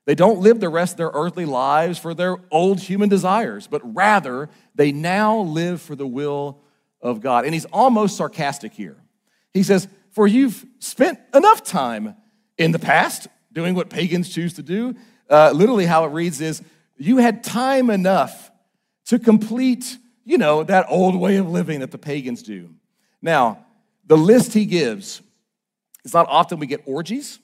they don't live the rest of their earthly lives for their old human desires, but rather they now live for the will of God. And he's almost sarcastic here. He says, For you've spent enough time in the past doing what pagans choose to do. Uh, literally, how it reads is, You had time enough to complete, you know, that old way of living that the pagans do. Now, the list he gives, it's not often we get orgies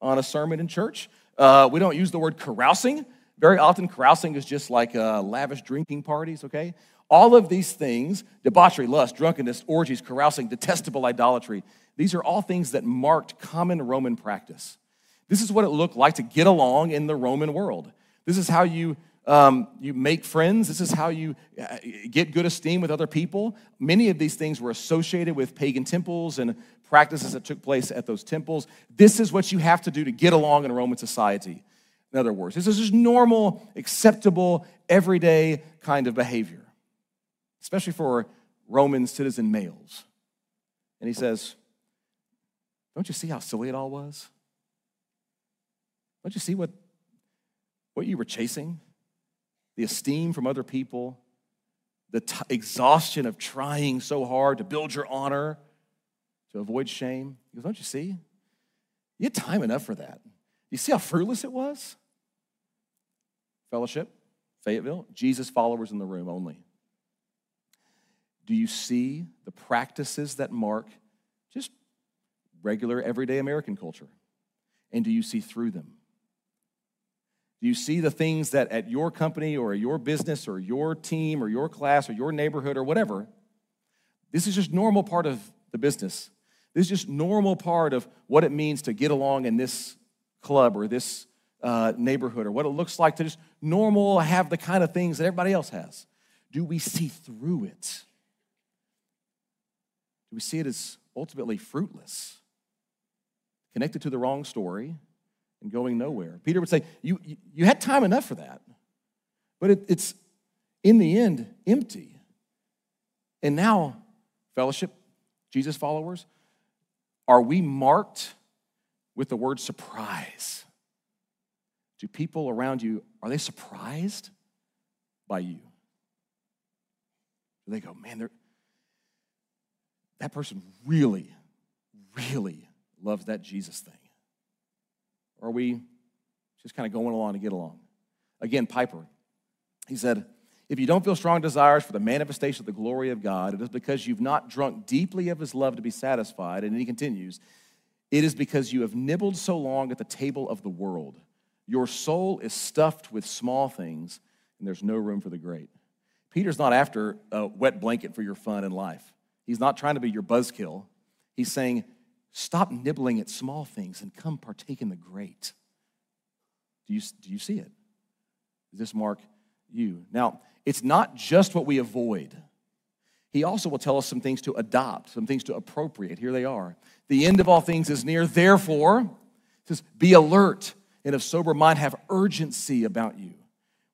on a sermon in church. Uh, we don't use the word carousing. Very often, carousing is just like uh, lavish drinking parties, okay? All of these things debauchery, lust, drunkenness, orgies, carousing, detestable idolatry these are all things that marked common Roman practice. This is what it looked like to get along in the Roman world. This is how you, um, you make friends. This is how you uh, get good esteem with other people. Many of these things were associated with pagan temples and practices that took place at those temples. This is what you have to do to get along in Roman society. In other words, this is just normal, acceptable, everyday kind of behavior, especially for Roman citizen males. And he says, Don't you see how silly it all was? Don't you see what, what you were chasing? The esteem from other people, the t- exhaustion of trying so hard to build your honor to avoid shame. He goes, Don't you see? You had time enough for that. You see how fruitless it was? Fellowship, Fayetteville, Jesus followers in the room only. Do you see the practices that mark just regular, everyday American culture? And do you see through them? Do you see the things that at your company or your business or your team or your class or your neighborhood or whatever, this is just normal part of the business. This is just normal part of what it means to get along in this club or this uh, neighborhood or what it looks like to just normal have the kind of things that everybody else has. Do we see through it? Do we see it as ultimately fruitless, connected to the wrong story, and going nowhere? Peter would say, You, you had time enough for that, but it, it's in the end empty. And now, fellowship, Jesus followers, are we marked with the word surprise? Do people around you, are they surprised by you? They go, man, that person really, really loves that Jesus thing? Or are we just kind of going along to get along? Again, Piper, he said, if you don't feel strong desires for the manifestation of the glory of God, it is because you've not drunk deeply of his love to be satisfied. And he continues, it is because you have nibbled so long at the table of the world. Your soul is stuffed with small things, and there's no room for the great. Peter's not after a wet blanket for your fun in life. He's not trying to be your buzzkill. He's saying, stop nibbling at small things and come partake in the great. Do you, do you see it? Does this mark you? Now, it's not just what we avoid. He also will tell us some things to adopt, some things to appropriate. Here they are. The end of all things is near. Therefore, says, be alert and of sober mind, have urgency about you.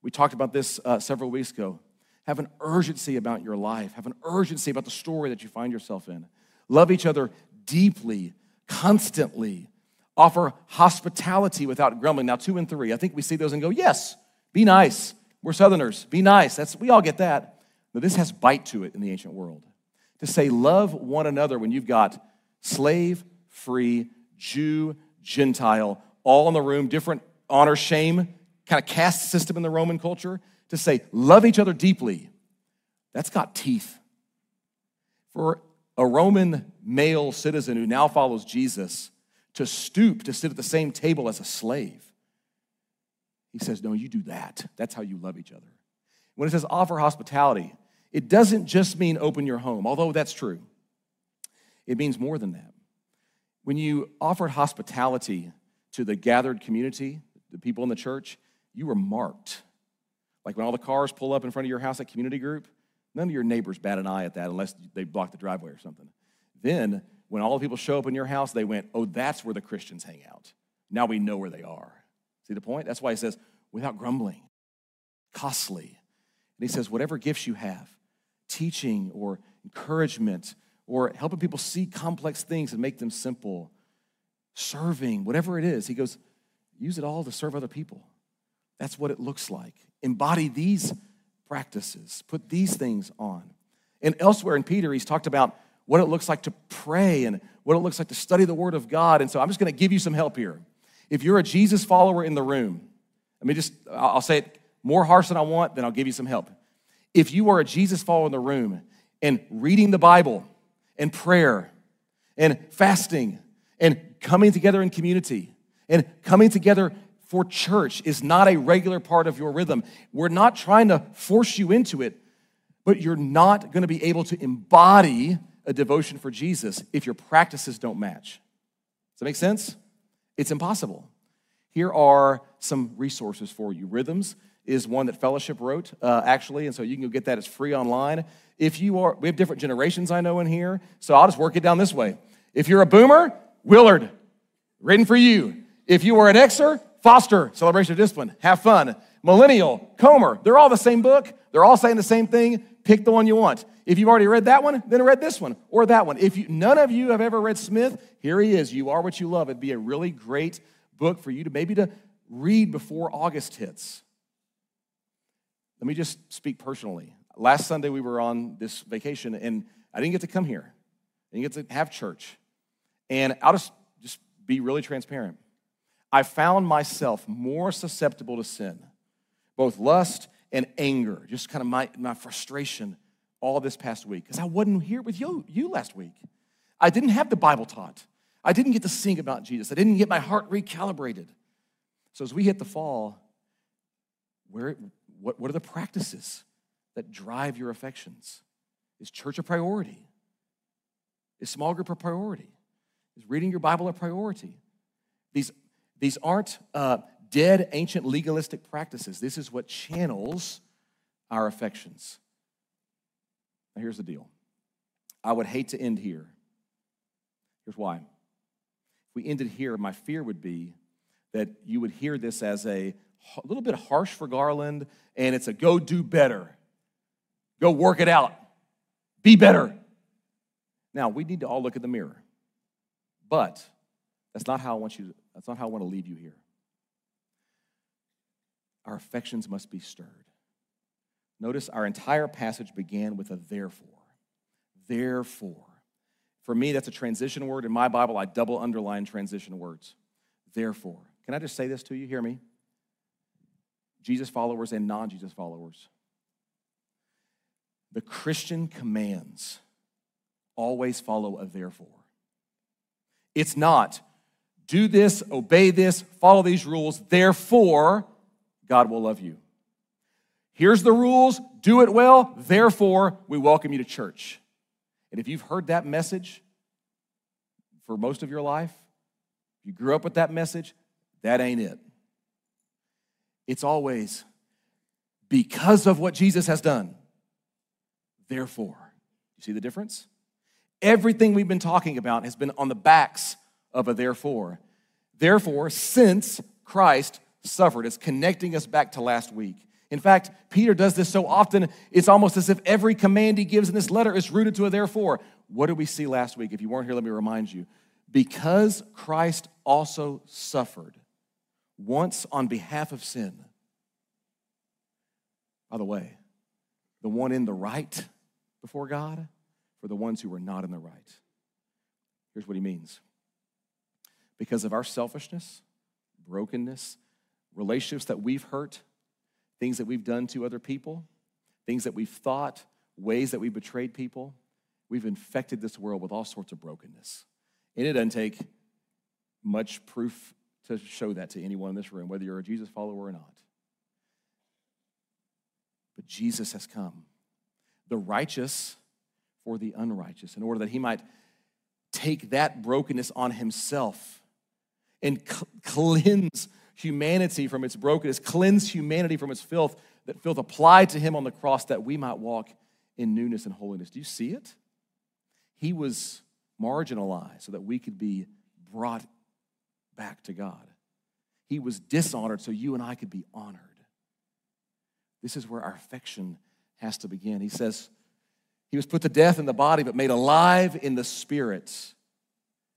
We talked about this uh, several weeks ago. Have an urgency about your life, have an urgency about the story that you find yourself in. Love each other deeply, constantly. Offer hospitality without grumbling. Now, two and three, I think we see those and go, yes, be nice. We're Southerners. Be nice. That's, we all get that. But this has bite to it in the ancient world. To say, love one another when you've got slave, free, Jew, Gentile, all in the room, different honor, shame, kind of caste system in the Roman culture. To say, love each other deeply, that's got teeth. For a Roman male citizen who now follows Jesus to stoop to sit at the same table as a slave he says, No, you do that. That's how you love each other. When it says offer hospitality, it doesn't just mean open your home, although that's true. It means more than that. When you offered hospitality to the gathered community, the people in the church, you were marked. Like when all the cars pull up in front of your house at community group, none of your neighbors bat an eye at that unless they block the driveway or something. Then, when all the people show up in your house, they went, Oh, that's where the Christians hang out. Now we know where they are. See the point? That's why he says, without grumbling, costly. And he says, whatever gifts you have, teaching or encouragement or helping people see complex things and make them simple, serving, whatever it is, he goes, use it all to serve other people. That's what it looks like. Embody these practices, put these things on. And elsewhere in Peter, he's talked about what it looks like to pray and what it looks like to study the Word of God. And so I'm just going to give you some help here. If you're a Jesus follower in the room, let me just, I'll say it more harsh than I want, then I'll give you some help. If you are a Jesus follower in the room and reading the Bible and prayer and fasting and coming together in community and coming together for church is not a regular part of your rhythm, we're not trying to force you into it, but you're not going to be able to embody a devotion for Jesus if your practices don't match. Does that make sense? It's impossible. Here are some resources for you. Rhythms is one that Fellowship wrote, uh, actually, and so you can go get that. It's free online. If you are, we have different generations I know in here, so I'll just work it down this way. If you're a boomer, Willard, written for you. If you are an Xer, Foster, Celebration of Discipline, have fun. Millennial, Comer, they're all the same book. They're all saying the same thing. Pick the one you want. If you've already read that one, then read this one or that one. If you, none of you have ever read Smith, here he is. You are what you love. It'd be a really great book for you to maybe to read before August hits. Let me just speak personally. Last Sunday we were on this vacation and I didn't get to come here. I didn't get to have church. And I'll just, just be really transparent. I found myself more susceptible to sin, both lust and anger, just kind of my, my frustration all this past week because I wasn't here with you, you last week. I didn't have the Bible taught. I didn't get to sing about Jesus. I didn't get my heart recalibrated. So as we hit the fall, where, what, what are the practices that drive your affections? Is church a priority? Is small group a priority? Is reading your Bible a priority? These, these aren't uh, dead ancient legalistic practices. This is what channels our affections. Now, here's the deal I would hate to end here. Here's why. If we ended here, my fear would be that you would hear this as a, little bit harsh for Garland, and it's a go do better. Go work it out. Be better. Now, we need to all look at the mirror. But that's not how I want you to, that's not how I want to leave you here. Our affections must be stirred. Notice our entire passage began with a therefore. Therefore. For me, that's a transition word. In my Bible, I double underline transition words. Therefore. Can I just say this to you? Hear me? Jesus followers and non Jesus followers. The Christian commands always follow a therefore. It's not do this, obey this, follow these rules, therefore God will love you. Here's the rules, do it well, therefore we welcome you to church. And if you've heard that message for most of your life, if you grew up with that message, that ain't it. It's always because of what Jesus has done. Therefore, you see the difference? Everything we've been talking about has been on the backs of a therefore. Therefore, since Christ suffered, it's connecting us back to last week. In fact, Peter does this so often, it's almost as if every command he gives in this letter is rooted to a therefore. What did we see last week? If you weren't here, let me remind you. Because Christ also suffered once on behalf of sin. By the way, the one in the right before God for the ones who were not in the right. Here's what he means because of our selfishness, brokenness, relationships that we've hurt, things that we've done to other people, things that we've thought, ways that we've betrayed people, we've infected this world with all sorts of brokenness. And it doesn't take much proof to show that to anyone in this room, whether you're a Jesus follower or not. But Jesus has come. The righteous for the unrighteous, in order that he might take that brokenness on himself and cleanse humanity from its brokenness, cleanse humanity from its filth, that filth applied to him on the cross that we might walk in newness and holiness. Do you see it? He was marginalized so that we could be brought back to God. He was dishonored so you and I could be honored. This is where our affection has to begin. He says, He was put to death in the body, but made alive in the spirit.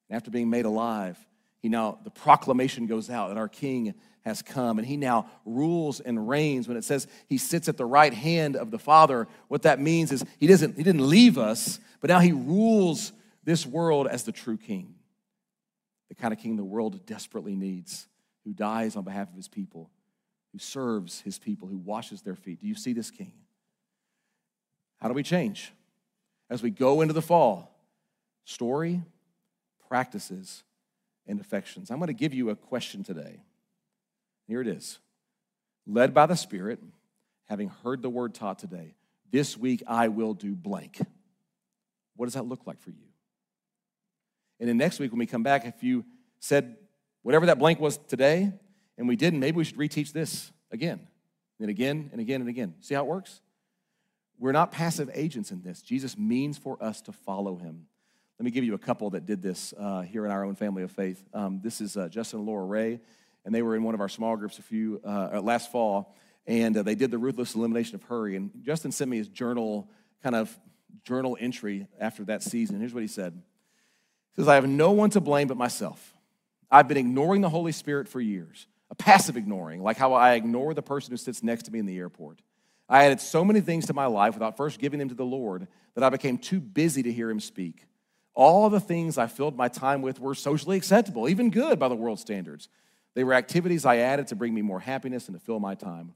And after being made alive, he now, the proclamation goes out that our King has come, and he now rules and reigns. When it says he sits at the right hand of the Father, what that means is he doesn't, he didn't leave us, but now he rules this world as the true king, the kind of king the world desperately needs, who dies on behalf of his people, who serves his people, who washes their feet. Do you see this king? How do we change? As we go into the fall, story, practices, and affections. I'm going to give you a question today. Here it is. Led by the Spirit, having heard the word taught today, this week I will do blank. What does that look like for you? And then next week, when we come back, if you said whatever that blank was today and we didn't, maybe we should reteach this again and again and again and again. See how it works? We're not passive agents in this. Jesus means for us to follow him. Let me give you a couple that did this uh, here in our own family of faith. Um, this is uh, Justin and Laura Ray, and they were in one of our small groups a few uh, uh last fall, and uh, they did the ruthless elimination of hurry. And Justin sent me his journal, kind of journal entry after that season. Here's what he said: He says, "I have no one to blame but myself. I've been ignoring the Holy Spirit for years, a passive ignoring, like how I ignore the person who sits next to me in the airport." I added so many things to my life without first giving them to the Lord that I became too busy to hear him speak. All the things I filled my time with were socially acceptable, even good by the world standards. They were activities I added to bring me more happiness and to fill my time.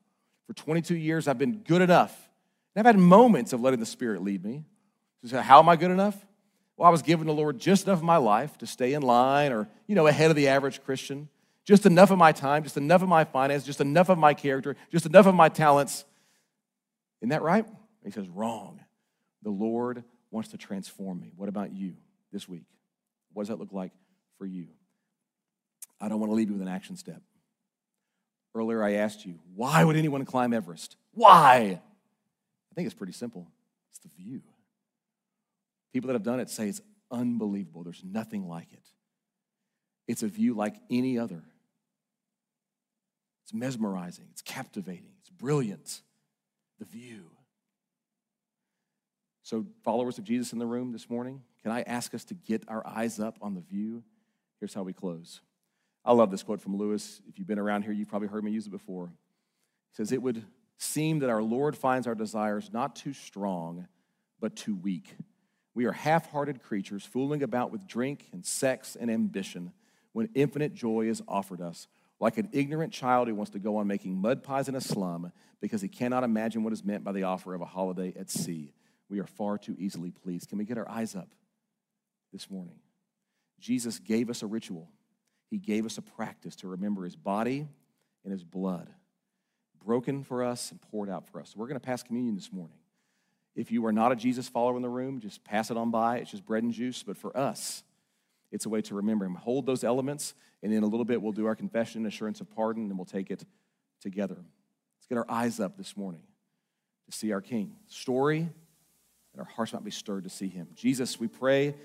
For 22 years, I've been good enough. And I've had moments of letting the Spirit lead me. So how am I good enough? Well, I was giving the Lord just enough of my life to stay in line or, you know, ahead of the average Christian. Just enough of my time, just enough of my finance, just enough of my character, just enough of my talents. Isn't that right? He says, wrong. The Lord wants to transform me. What about you? This week? What does that look like for you? I don't want to leave you with an action step. Earlier, I asked you, why would anyone climb Everest? Why? I think it's pretty simple it's the view. People that have done it say it's unbelievable. There's nothing like it. It's a view like any other. It's mesmerizing, it's captivating, it's brilliant. The view. So, followers of Jesus in the room this morning, can I ask us to get our eyes up on the view? Here's how we close. I love this quote from Lewis. If you've been around here, you've probably heard me use it before. He says, It would seem that our Lord finds our desires not too strong, but too weak. We are half hearted creatures fooling about with drink and sex and ambition when infinite joy is offered us, like an ignorant child who wants to go on making mud pies in a slum because he cannot imagine what is meant by the offer of a holiday at sea. We are far too easily pleased. Can we get our eyes up this morning? Jesus gave us a ritual, He gave us a practice to remember His body and His blood, broken for us and poured out for us. So we're going to pass communion this morning. If you are not a Jesus follower in the room, just pass it on by. It's just bread and juice. But for us, it's a way to remember Him. Hold those elements, and in a little bit, we'll do our confession, and assurance of pardon, and we'll take it together. Let's get our eyes up this morning to see our King. Story, and our hearts might be stirred to see Him. Jesus, we pray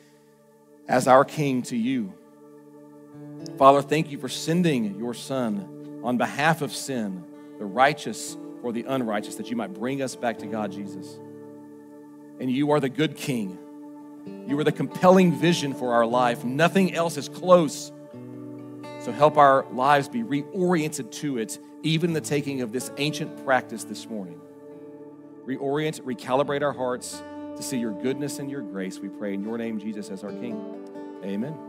as our King to you. Father, thank you for sending your Son on behalf of sin, the righteous or the unrighteous, that you might bring us back to God, Jesus and you are the good king. You are the compelling vision for our life. Nothing else is close. So help our lives be reoriented to it, even the taking of this ancient practice this morning. Reorient, recalibrate our hearts to see your goodness and your grace. We pray in your name, Jesus, as our King. Amen.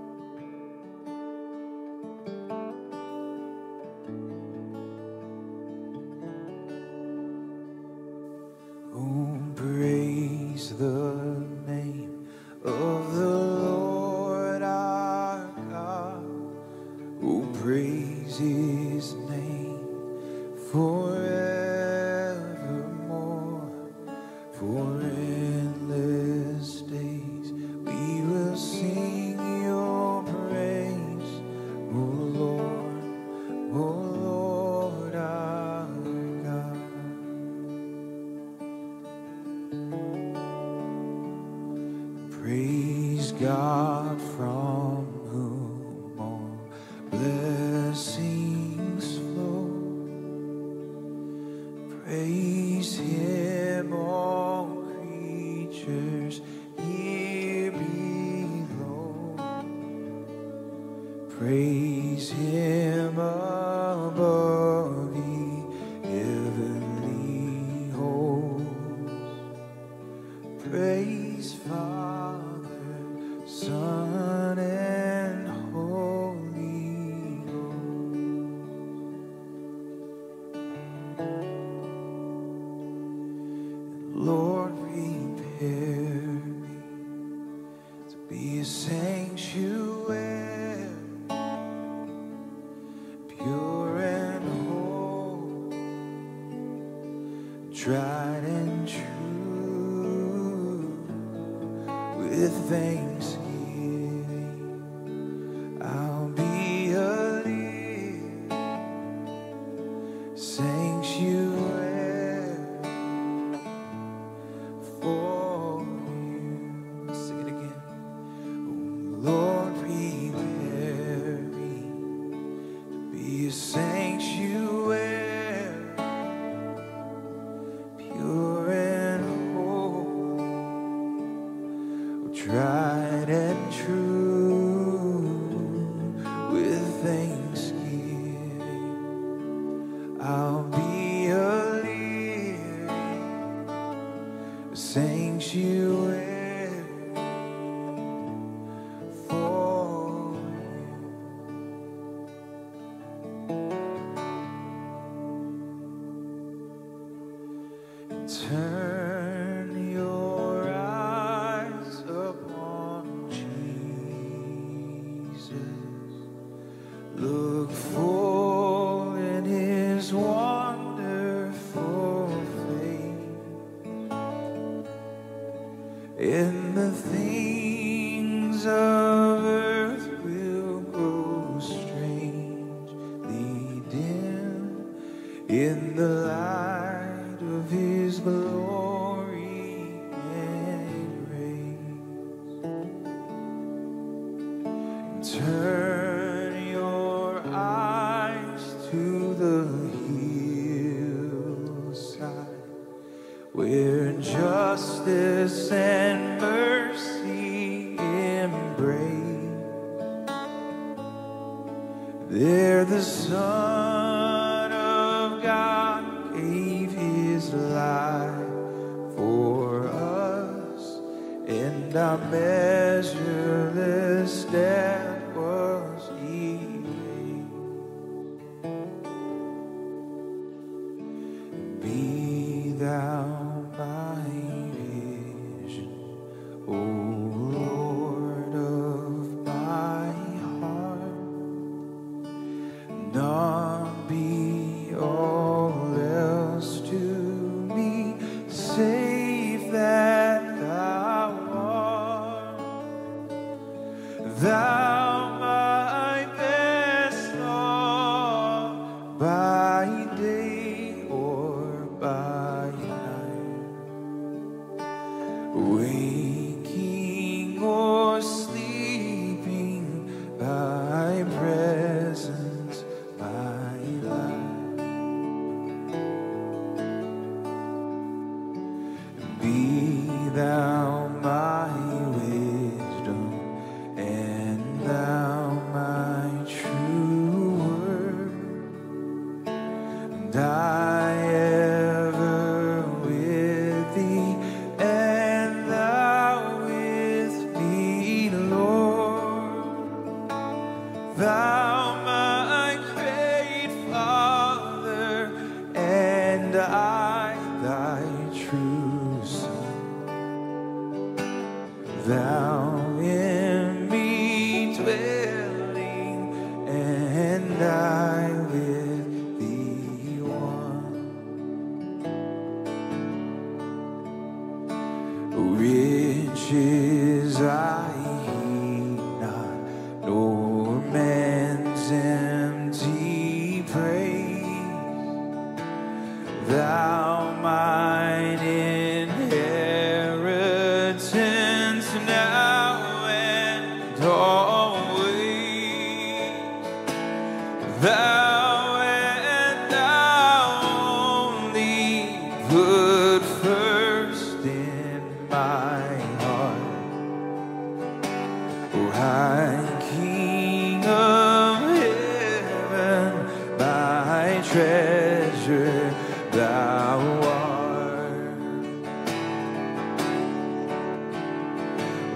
heart.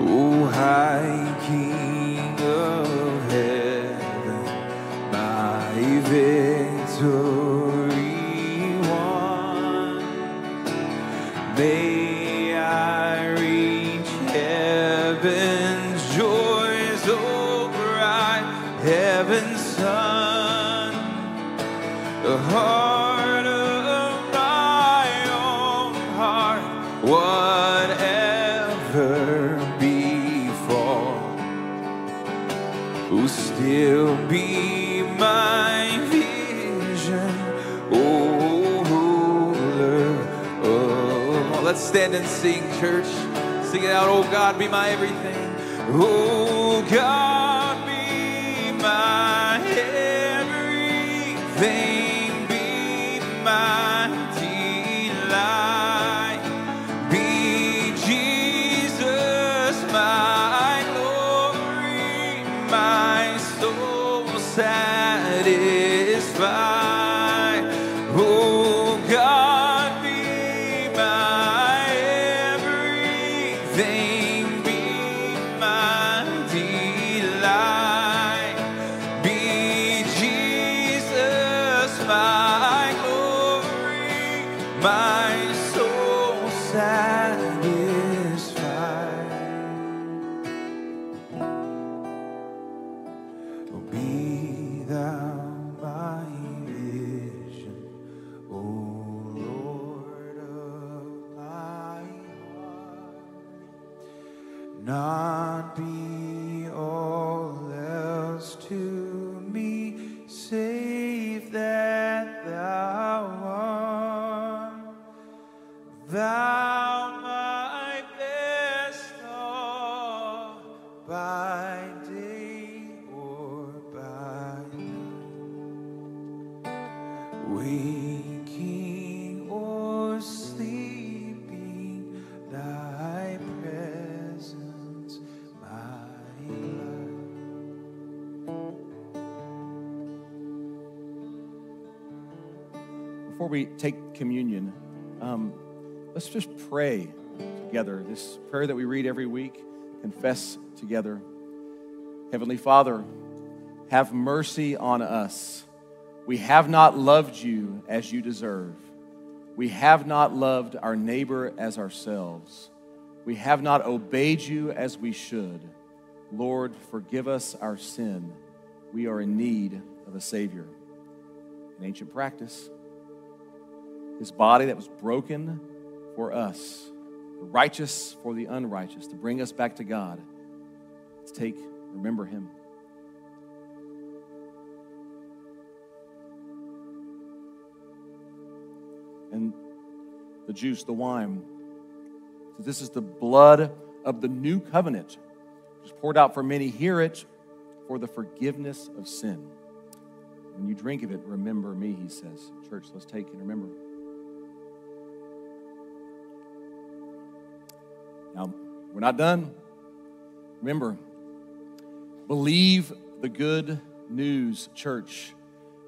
Oh, high King. stand and sing, church. Sing it out, oh God, be my everything. Oh God. before we take communion, um, let's just pray together. This prayer that we read every week, confess together. Heavenly Father, have mercy on us. We have not loved you as you deserve. We have not loved our neighbor as ourselves. We have not obeyed you as we should. Lord, forgive us our sin. We are in need of a Savior. In ancient practice, his body that was broken for us, the righteous for the unrighteous, to bring us back to God. Let's take, remember him. And the juice, the wine. So this is the blood of the new covenant, which is poured out for many. Hear it for the forgiveness of sin. When you drink of it, remember me, he says. Church, let's take and remember. Now, we're not done. Remember, believe the good news, church.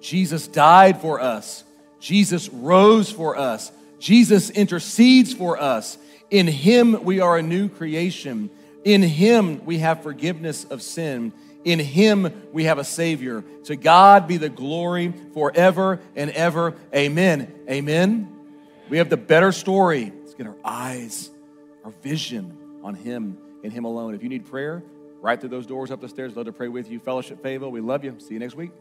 Jesus died for us. Jesus rose for us. Jesus intercedes for us. In Him, we are a new creation. In Him, we have forgiveness of sin. In Him, we have a Savior. To God be the glory forever and ever. Amen. Amen. We have the better story. Let's get our eyes, our vision on Him and Him alone. If you need prayer, right through those doors up the stairs, love to pray with you. Fellowship Fayetteville, we love you. See you next week.